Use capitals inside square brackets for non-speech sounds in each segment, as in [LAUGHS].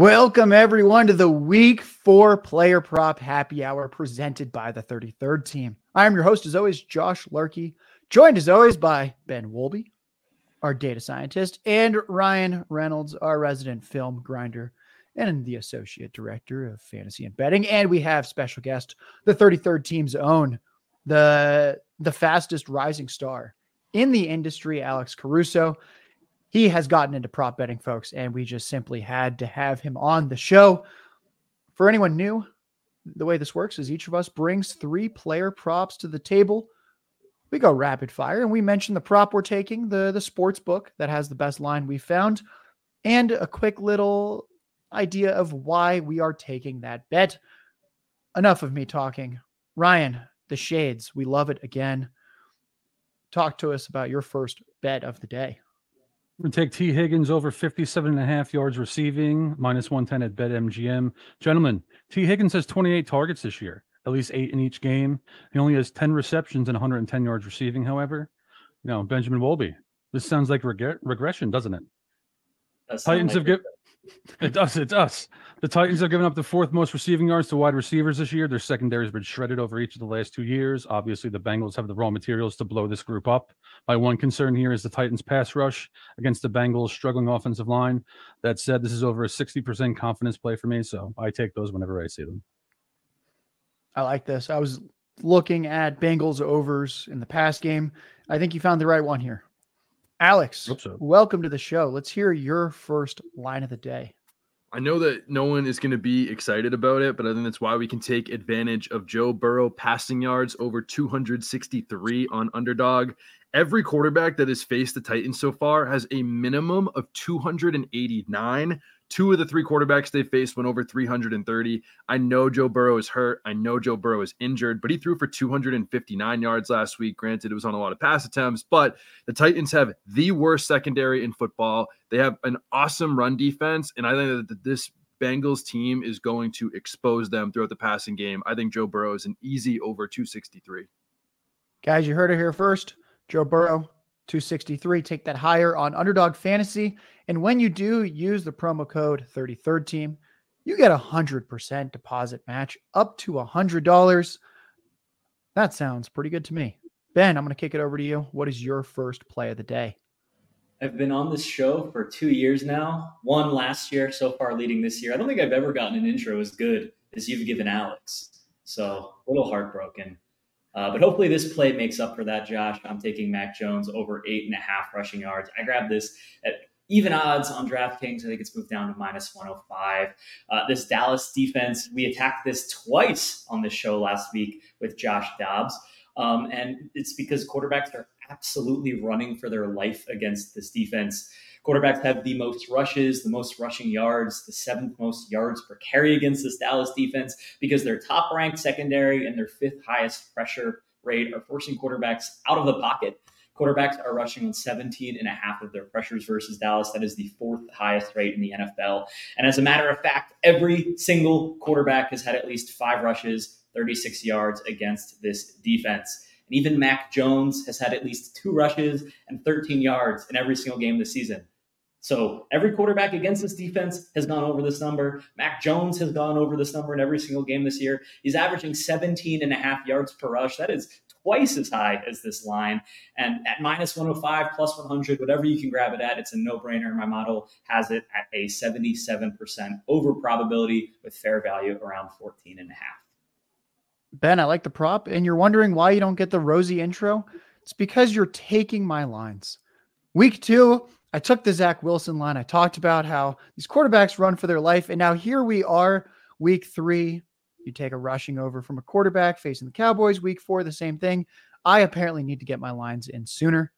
Welcome, everyone, to the week four player prop happy hour presented by the 33rd team. I am your host, as always, Josh Larky, joined as always by Ben Wolby, our data scientist, and Ryan Reynolds, our resident film grinder and the associate director of fantasy and betting. And we have special guest, the 33rd team's own, the, the fastest rising star in the industry, Alex Caruso he has gotten into prop betting, folks, and we just simply had to have him on the show. For anyone new, the way this works is each of us brings three player props to the table. We go rapid fire and we mention the prop we're taking, the, the sports book that has the best line we found, and a quick little idea of why we are taking that bet. Enough of me talking. Ryan, the shades, we love it again. Talk to us about your first bet of the day. To take Tee Higgins over 57 and a half yards receiving, minus 110 at BetMGM. Gentlemen, Tee Higgins has 28 targets this year, at least eight in each game. He only has 10 receptions and 110 yards receiving, however. You know, Benjamin Wolby, this sounds like reg- regression, doesn't it? Titans like have given it does. It does. The Titans have given up the fourth most receiving yards to wide receivers this year. Their secondary has been shredded over each of the last two years. Obviously, the Bengals have the raw materials to blow this group up. My one concern here is the Titans' pass rush against the Bengals' struggling offensive line. That said, this is over a 60% confidence play for me, so I take those whenever I see them. I like this. I was looking at Bengals overs in the past game. I think you found the right one here. Alex, so. welcome to the show. Let's hear your first line of the day. I know that no one is going to be excited about it, but I think that's why we can take advantage of Joe Burrow passing yards over 263 on underdog. Every quarterback that has faced the Titans so far has a minimum of 289 Two of the three quarterbacks they faced went over 330. I know Joe Burrow is hurt. I know Joe Burrow is injured, but he threw for 259 yards last week. Granted, it was on a lot of pass attempts, but the Titans have the worst secondary in football. They have an awesome run defense, and I think that this Bengals team is going to expose them throughout the passing game. I think Joe Burrow is an easy over 263. Guys, you heard it here first. Joe Burrow, 263. Take that higher on Underdog Fantasy. And when you do use the promo code 33rd team, you get a 100% deposit match up to $100. That sounds pretty good to me. Ben, I'm going to kick it over to you. What is your first play of the day? I've been on this show for two years now. One last year, so far leading this year. I don't think I've ever gotten an intro as good as you've given Alex. So a little heartbroken. Uh, but hopefully this play makes up for that, Josh. I'm taking Mac Jones over eight and a half rushing yards. I grabbed this at even odds on DraftKings. I think it's moved down to minus 105. Uh, this Dallas defense, we attacked this twice on this show last week with Josh Dobbs. Um, and it's because quarterbacks are absolutely running for their life against this defense. Quarterbacks have the most rushes, the most rushing yards, the seventh most yards per carry against this Dallas defense because their top ranked secondary and their fifth highest pressure rate are forcing quarterbacks out of the pocket. Quarterbacks are rushing on 17 and a half of their pressures versus Dallas. That is the fourth highest rate in the NFL. And as a matter of fact, every single quarterback has had at least five rushes, 36 yards against this defense. And even Mac Jones has had at least two rushes and 13 yards in every single game this season. So every quarterback against this defense has gone over this number. Mac Jones has gone over this number in every single game this year. He's averaging 17 and a half yards per rush. That is twice as high as this line. And at minus 105, plus 100, whatever you can grab it at, it's a no brainer. My model has it at a 77% over probability with fair value around 14 and a half. Ben, I like the prop. And you're wondering why you don't get the rosy intro? It's because you're taking my lines. Week two, I took the Zach Wilson line. I talked about how these quarterbacks run for their life. And now here we are, week three. You take a rushing over from a quarterback facing the Cowboys. Week four, the same thing. I apparently need to get my lines in sooner.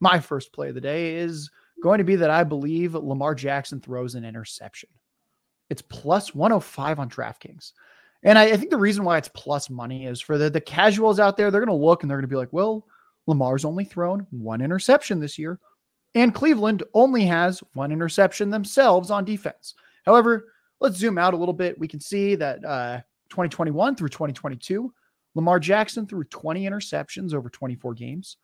My first play of the day is going to be that I believe Lamar Jackson throws an interception. It's plus 105 on DraftKings. And I, I think the reason why it's plus money is for the, the casuals out there, they're going to look and they're going to be like, well, Lamar's only thrown one interception this year. And Cleveland only has one interception themselves on defense. However, let's zoom out a little bit. We can see that uh, 2021 through 2022, Lamar Jackson threw 20 interceptions over 24 games.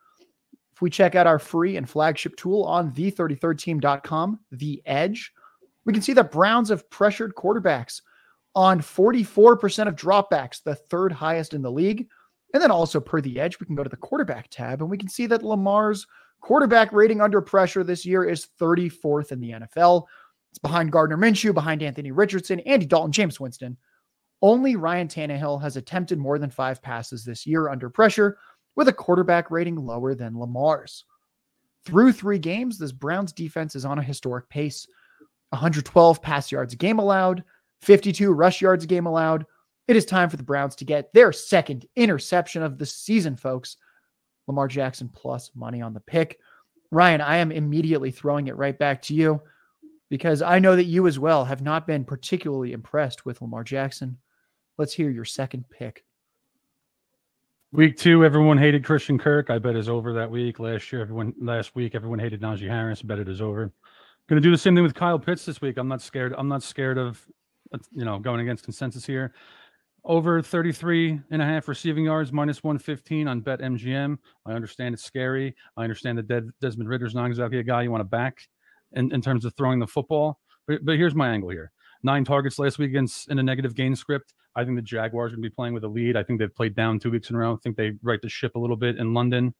If we check out our free and flagship tool on the33rdteam.com, The Edge, We can see that Browns have pressured quarterbacks on 44% of dropbacks, the third highest in the league. And then also per the edge, we can go to the quarterback tab and we can see that Lamar's quarterback rating under pressure this year is 34th in the NFL. It's behind Gardner Minshew, behind Anthony Richardson, Andy Dalton, Jameis Winston. Only Ryan Tannehill has attempted more than five passes this year under pressure with a quarterback rating lower than Lamar's. Through three games, this Browns defense is on a historic pace 112 pass yards a game allowed, 52 rush yards a game allowed. It is time for the Browns to get their second interception of the season, folks. Lamar Jackson plus money on the pick. Ryan, I am immediately throwing it right back to you because I know that you as well have not been particularly impressed with Lamar Jackson. Let's hear your second pick. Week two, everyone hated Christian Kirk. I bet is over that week. Last year, everyone last week, everyone hated Najee Harris. I bet it is over. Going to do the same thing with Kyle Pitts this week. I'm not scared. I'm not scared of, you know, going against consensus here. Over 33 and a half receiving yards, minus 115 on Bet MGM. I understand it's scary. I understand that Desmond Ridder's not exactly a guy you want to back in, in terms of throwing the football. But, but here's my angle here. Nine targets last week against in a negative gain script. I think the Jaguars are going to be playing with a lead. I think they've played down two weeks in a row. I think they right the ship a little bit in London.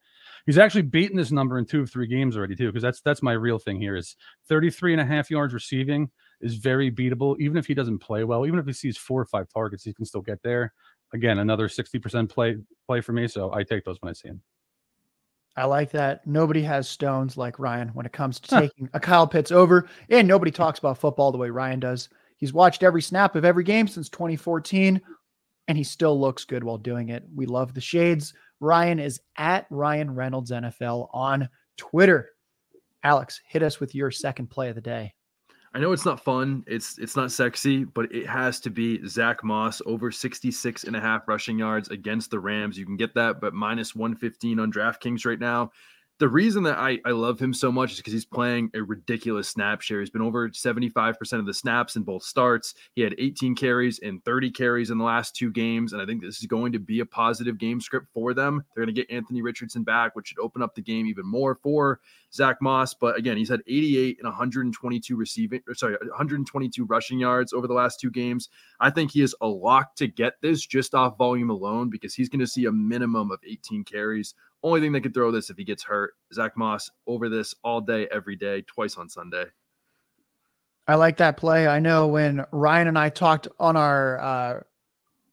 He's actually beaten this number in two of three games already, too, because that's that's my real thing here is 33 and a half yards receiving is very beatable. Even if he doesn't play well, even if he sees four or five targets, he can still get there. Again, another 60% play play for me. So I take those when I see him. I like that. Nobody has stones like Ryan when it comes to taking a Kyle Pitts over, and nobody talks about football the way Ryan does. He's watched every snap of every game since 2014, and he still looks good while doing it. We love the shades. Ryan is at Ryan Reynolds NFL on Twitter. Alex, hit us with your second play of the day. I know it's not fun. It's it's not sexy, but it has to be Zach Moss over 66 and a half rushing yards against the Rams. You can get that, but minus 115 on DraftKings right now the reason that I, I love him so much is because he's playing a ridiculous snap share. He's been over 75% of the snaps in both starts. He had 18 carries and 30 carries in the last two games. And I think this is going to be a positive game script for them. They're going to get Anthony Richardson back, which should open up the game even more for Zach Moss. But again, he's had 88 and 122 receiving, sorry, 122 rushing yards over the last two games. I think he is a lock to get this just off volume alone because he's going to see a minimum of 18 carries only thing they could throw this if he gets hurt. Zach Moss over this all day, every day, twice on Sunday. I like that play. I know when Ryan and I talked on our uh,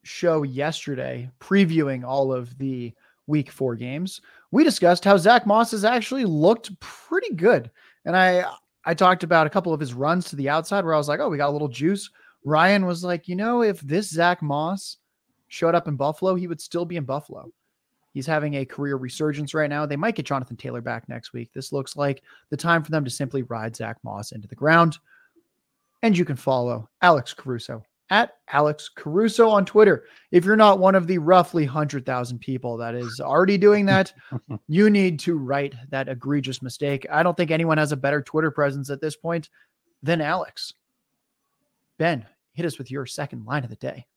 show yesterday, previewing all of the week four games, we discussed how Zach Moss has actually looked pretty good. And I I talked about a couple of his runs to the outside where I was like, oh, we got a little juice. Ryan was like, you know, if this Zach Moss showed up in Buffalo, he would still be in Buffalo. He's having a career resurgence right now. They might get Jonathan Taylor back next week. This looks like the time for them to simply ride Zach Moss into the ground. And you can follow Alex Caruso at Alex Caruso on Twitter. If you're not one of the roughly 100,000 people that is already doing that, [LAUGHS] you need to right that egregious mistake. I don't think anyone has a better Twitter presence at this point than Alex. Ben, hit us with your second line of the day.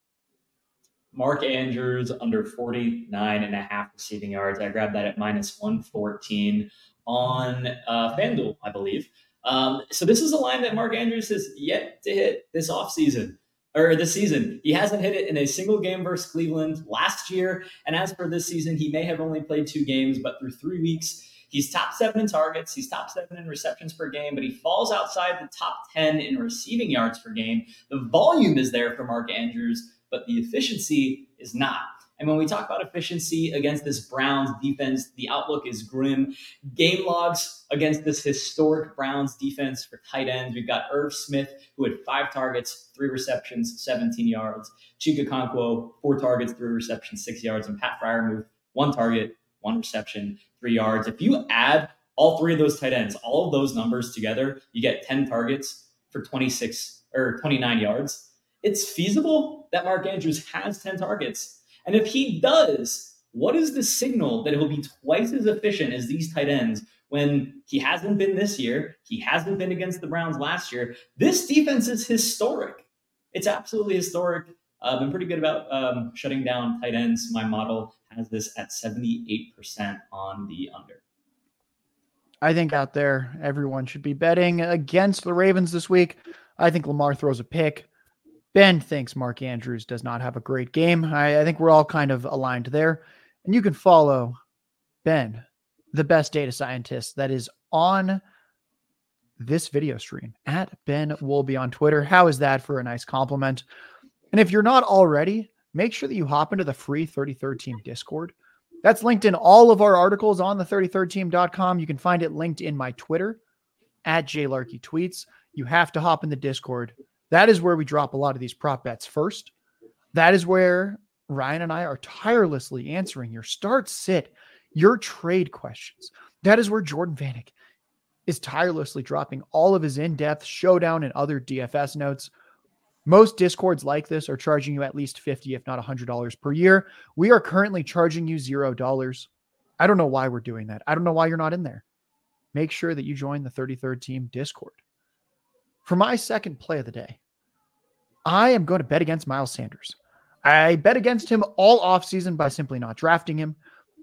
Mark Andrews under 49 and a half receiving yards. I grabbed that at minus 114 on uh, FanDuel, I believe. Um, so this is a line that Mark Andrews has yet to hit this offseason or this season. He hasn't hit it in a single game versus Cleveland last year. And as for this season, he may have only played two games, but through three weeks, he's top seven in targets. He's top seven in receptions per game, but he falls outside the top 10 in receiving yards per game. The volume is there for Mark Andrews but the efficiency is not. And when we talk about efficiency against this Browns defense, the outlook is grim. Game logs against this historic Browns defense for tight ends. We've got Irv Smith, who had five targets, three receptions, 17 yards. Chig Okonkwo, four targets, three receptions, six yards. And Pat Freiermuth, one target, one reception, three yards. If you add all three of those tight ends, all of those numbers together, you get 10 targets for 26 or 29 yards it's feasible that Mark Andrews has 10 targets. And if he does, what is the signal that he'll be twice as efficient as these tight ends when he hasn't been this year? He hasn't been against the Browns last year. This defense is historic. It's absolutely historic. I've uh, been pretty good about um, shutting down tight ends. My model has this at 78% on the under. I think out there, everyone should be betting against the Ravens this week. I think Lamar throws a pick. Ben thinks Mark Andrews does not have a great game. I, I think we're all kind of aligned there. And you can follow Ben, the best data scientist that is on this video stream at Ben Wolby on Twitter. How is that for a nice compliment? And if you're not already, make sure that you hop into the free 33rd team Discord. That's linked in all of our articles on the 33rdteam.com. You can find it linked in my Twitter at jlarky tweets. You have to hop in the Discord. That is where we drop a lot of these prop bets first. That is where Ryan and I are tirelessly answering your start sit, your trade questions. That is where Jordan Vanek is tirelessly dropping all of his in depth showdown and other DFS notes. Most discords like this are charging you at least 50, if not $100 per year. We are currently charging you $0. I don't know why we're doing that. I don't know why you're not in there. Make sure that you join the 33rd team Discord. For my second play of the day, I am going to bet against Miles Sanders. I bet against him all offseason by simply not drafting him.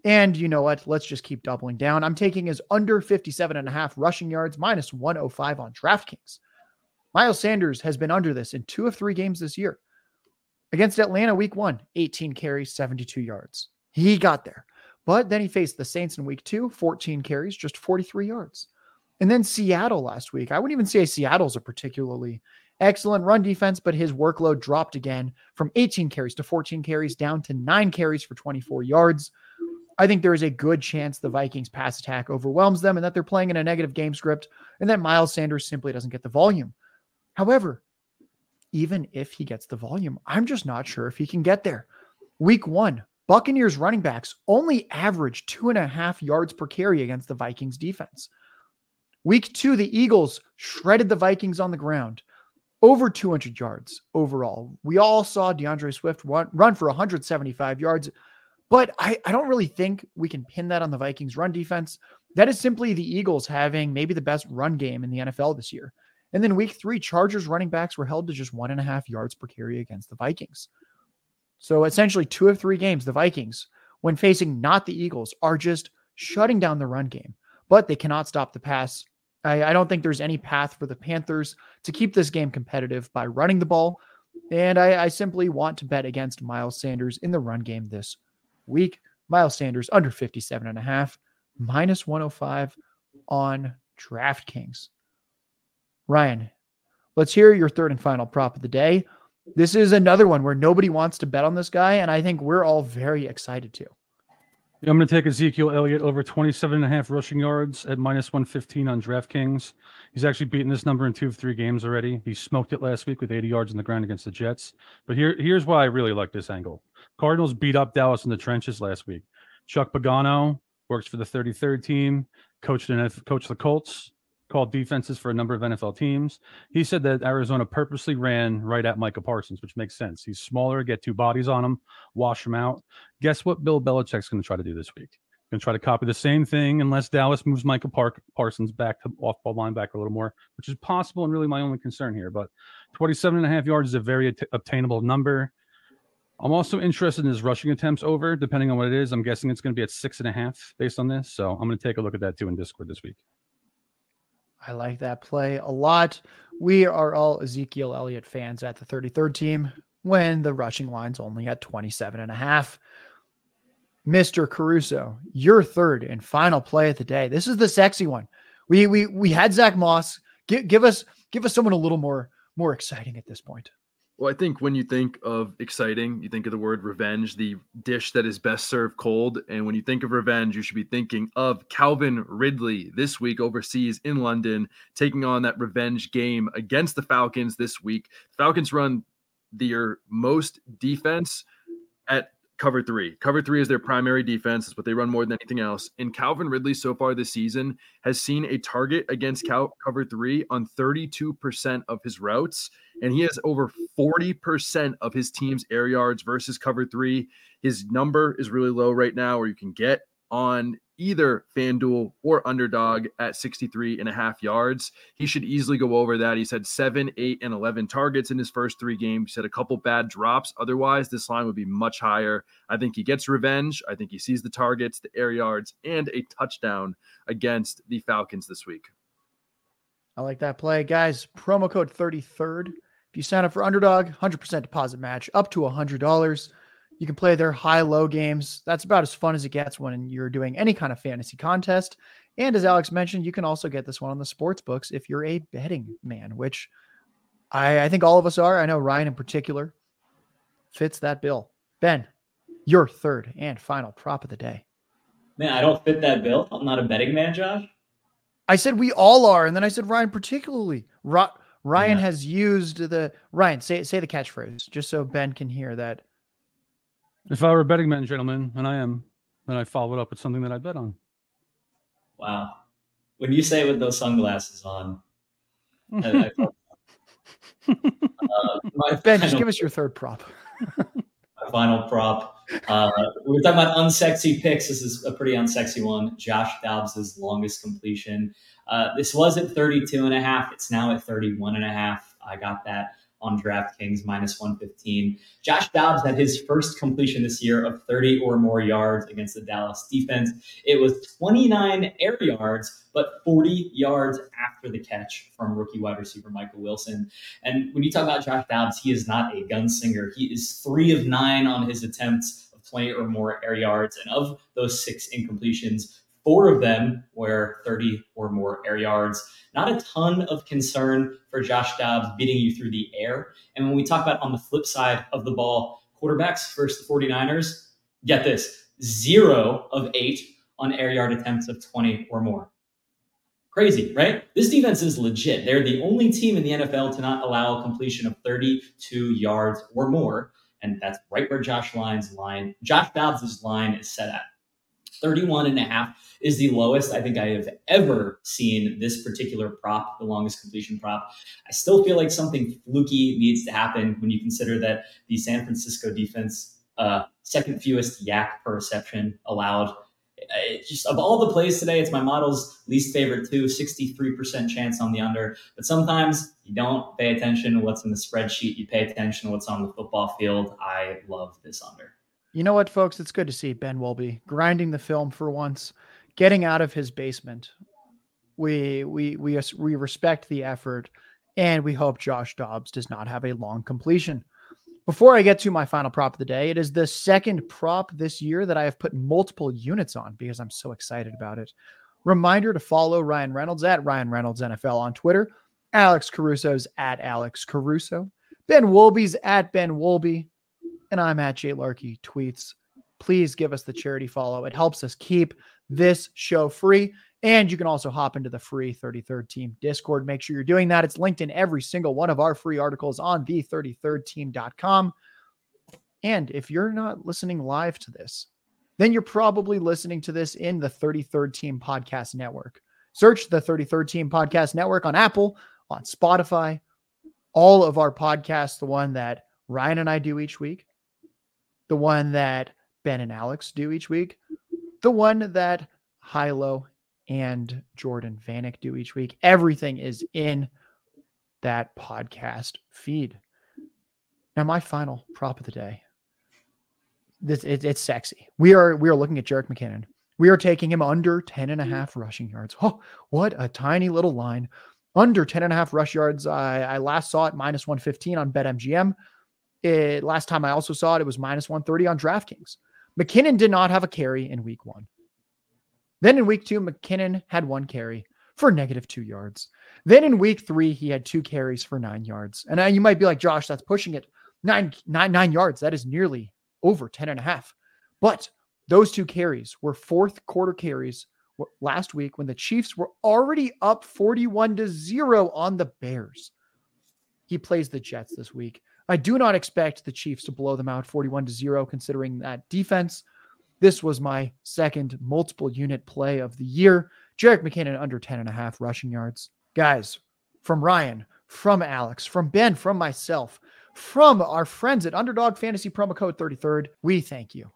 And you know what? Let's just keep doubling down. I'm taking his under 57 and a half rushing yards minus 105 on DraftKings. Miles Sanders has been under this in two of three games this year. Against Atlanta, week one, 18 carries, 72 yards. He got there. But then he faced the Saints in week two, 14 carries, just 43 yards. And then Seattle last week. I wouldn't even say Seattle's a particularly excellent run defense, but his workload dropped again from 18 carries to 14 carries down to nine carries for 24 yards. I think there is a good chance the Vikings pass attack overwhelms them and that they're playing in a negative game script and that Miles Sanders simply doesn't get the volume. However, even if he gets the volume, I'm just not sure if he can get there. Week one, Buccaneers running backs only average two and a half yards per carry against the Vikings defense. Week two, the Eagles shredded the Vikings on the ground, over 200 yards overall. We all saw D'Andre Swift run, for 175 yards, but I, I don't really think we can pin that on the Vikings run defense. That is simply the Eagles having maybe the best run game in the NFL this year. And then week three, Chargers running backs were held to just one and a half yards per carry against the Vikings. So essentially, two of three games, the Vikings, when facing not the Eagles, are just shutting down the run game, but they cannot stop the pass. I, I don't think there's any path for the Panthers to keep this game competitive by running the ball. And I, I simply want to bet against Miles Sanders in the run game this week. Miles Sanders under 57 and a half, minus 105 on DraftKings. Ryan, let's hear your third and final prop of the day. This is another one where nobody wants to bet on this guy, and I think we're all very excited to. Yeah, I'm going to take Ezekiel Elliott over 27 and a half rushing yards at minus 115 on DraftKings. He's actually beaten this number in two of three games already. He smoked it last week with 80 yards on the ground against the Jets. But here, here's why I really like this angle. Cardinals beat up Dallas in the trenches last week. Chuck Pagano works for the 33rd team, coached in coached the Colts, called defenses for a number of NFL teams. He said that Arizona purposely ran right at Micah Parsons, which makes sense. He's smaller, get two bodies on him, wash him out. Guess what Bill Belichick's going to try to do this week? Going to try to copy the same thing unless Dallas moves Micah Park, Parsons back to off ball linebacker a little more, which is possible and really my only concern here. But 27 and a half yards is a very obtainable number. I'm also interested in his rushing attempts over, depending on what it is. I'm guessing it's going to be at six and a half based on this. So I'm going to take a look at that too in Discord this week. I like that play a lot. We are all Ezekiel Elliott fans at the 33rd team when the rushing line's only at 27 and a half. Mr. Caruso, your third and final play of the day. This is the sexy one. We we we had Zach Moss. Give, give us give us someone a little more more exciting at this point. Well, I think when you think of exciting, you think of the word revenge, the dish that is best served cold. And when you think of revenge, you should be thinking of Calvin Ridley this week overseas in London, taking on that revenge game against the Falcons this week. Falcons run their most defense at cover three. Cover three is their primary defense. It's what they run more than anything else. And Calvin Ridley so far this season has seen a target against Cal- cover three on 32% of his routes. And he has over 40% of his team's air yards versus cover three. His number is really low right now, where you can get on either FanDuel or underdog at 63 and a half yards. He should easily go over that. He's had seven, eight, and 11 targets in his first three games. He had a couple bad drops. Otherwise, this line would be much higher. I think he gets revenge. I think he sees the targets, the air yards, and a touchdown against the Falcons this week. I like that play. Guys, promo code 33rd. If you sign up for Underdog, 100% deposit match up to $100. You can play their high low games. That's about as fun as it gets when you're doing any kind of fantasy contest. And as Alex mentioned, you can also get this one on the sports books if you're a betting man, which I, I think all of us are. I know Ryan in particular fits that bill. Ben, your third and final prop of the day. Man, I don't fit that bill. I'm not a betting man, Josh. I said we all are, and then I said Ryan particularly. Ryan yeah. has used the Ryan say say the catchphrase just so Ben can hear that if I were a betting man, gentlemen, and I am, then I follow it up with something that I bet on. Wow. When you say it with those sunglasses on, I, I [LAUGHS] uh, ben, just give us your third prop. [LAUGHS] my final prop. Uh, we are talking about unsexy picks. This is a pretty unsexy one. Josh Dobbs's longest completion. Uh, this was at 32 and a half. It's now at 31 and a half. I got that on DraftKings minus 115. Josh Dobbs had his first completion this year of 30 or more yards against the Dallas defense. It was 29 air yards, but 40 yards after the catch from rookie wide receiver Michael Wilson. And when you talk about Josh Dobbs, he is not a gunslinger. He is three of nine on his attempts of 20 or more air yards. And of those six incompletions, Four of them were 30 or more air yards. Not a ton of concern for Josh Dobbs beating you through the air. And when we talk about on the flip side of the ball, quarterbacks versus the 49ers, get this zero of eight on air yard attempts of 20 or more. Crazy, right? This defense is legit. They're the only team in the NFL to not allow completion of 32 yards or more. And that's right where Josh Line's line, Josh Dobbs' line is set at. 31 and a half is the lowest I think I have ever seen this particular prop, the longest completion prop. I still feel like something fluky needs to happen when you consider that the San Francisco defense, uh, second fewest YAC per reception allowed. It just of all the plays today, it's my model's least favorite too. 63% chance on the under. But sometimes you don't pay attention to what's in the spreadsheet. You pay attention to what's on the football field. I love this under. You know what, folks? It's good to see Ben Wolby grinding the film for once, getting out of his basement. We we we we respect the effort, and we hope Josh Dobbs does not have a long completion. Before I get to my final prop of the day, it is the second prop this year that I have put multiple units on because I'm so excited about it. Reminder to follow Ryan Reynolds at Ryan Reynolds NFL on Twitter, Alex Caruso's at Alex Caruso, Ben Wolby's at Ben Wolby and I'm at Jay Larky tweets. Please give us the charity follow. It helps us keep this show free. And you can also hop into the free 33rd team Discord. Make sure you're doing that. It's linked in every single one of our free articles on the 33rdteam.com. And if you're not listening live to this, then you're probably listening to this in the 33rd Team Podcast Network. Search the 33rd Team Podcast Network on Apple, on Spotify, all of our podcasts, the one that Ryan and I do each week, the one that Ben and Alex do each week, the one that Hilo and Jordan Vanek do each week. Everything is in that podcast feed. Now, my final prop of the day. This it, it's sexy. We are we are looking at Jerick McKinnon. We are taking him under 10 and a mm-hmm. half rushing yards. Oh, what a tiny little line. Under 10 and a half rush yards. I, I last saw it minus 115 on BetMGM. It, last time I also saw it, it was minus 130 on DraftKings. McKinnon did not have a carry in week one. Then in week two, McKinnon had one carry for negative two yards. Then in week three, he had two carries for nine yards. And uh, you might be like, Josh, that's pushing it nine, nine, nine yards. That is nearly over 10 and a half. But those two carries were fourth quarter carries last week when the Chiefs were already up 41 to 0 on the Bears. He plays the Jets this week. I do not expect the Chiefs to blow them out 41 to 0, considering that defense. This was my second multiple unit play of the year. Jerick McKinnon under 10 and a half rushing yards. Guys, from Ryan, from Alex, from Ben, from myself, from our friends at Underdog Fantasy promo code 33rd, we thank you.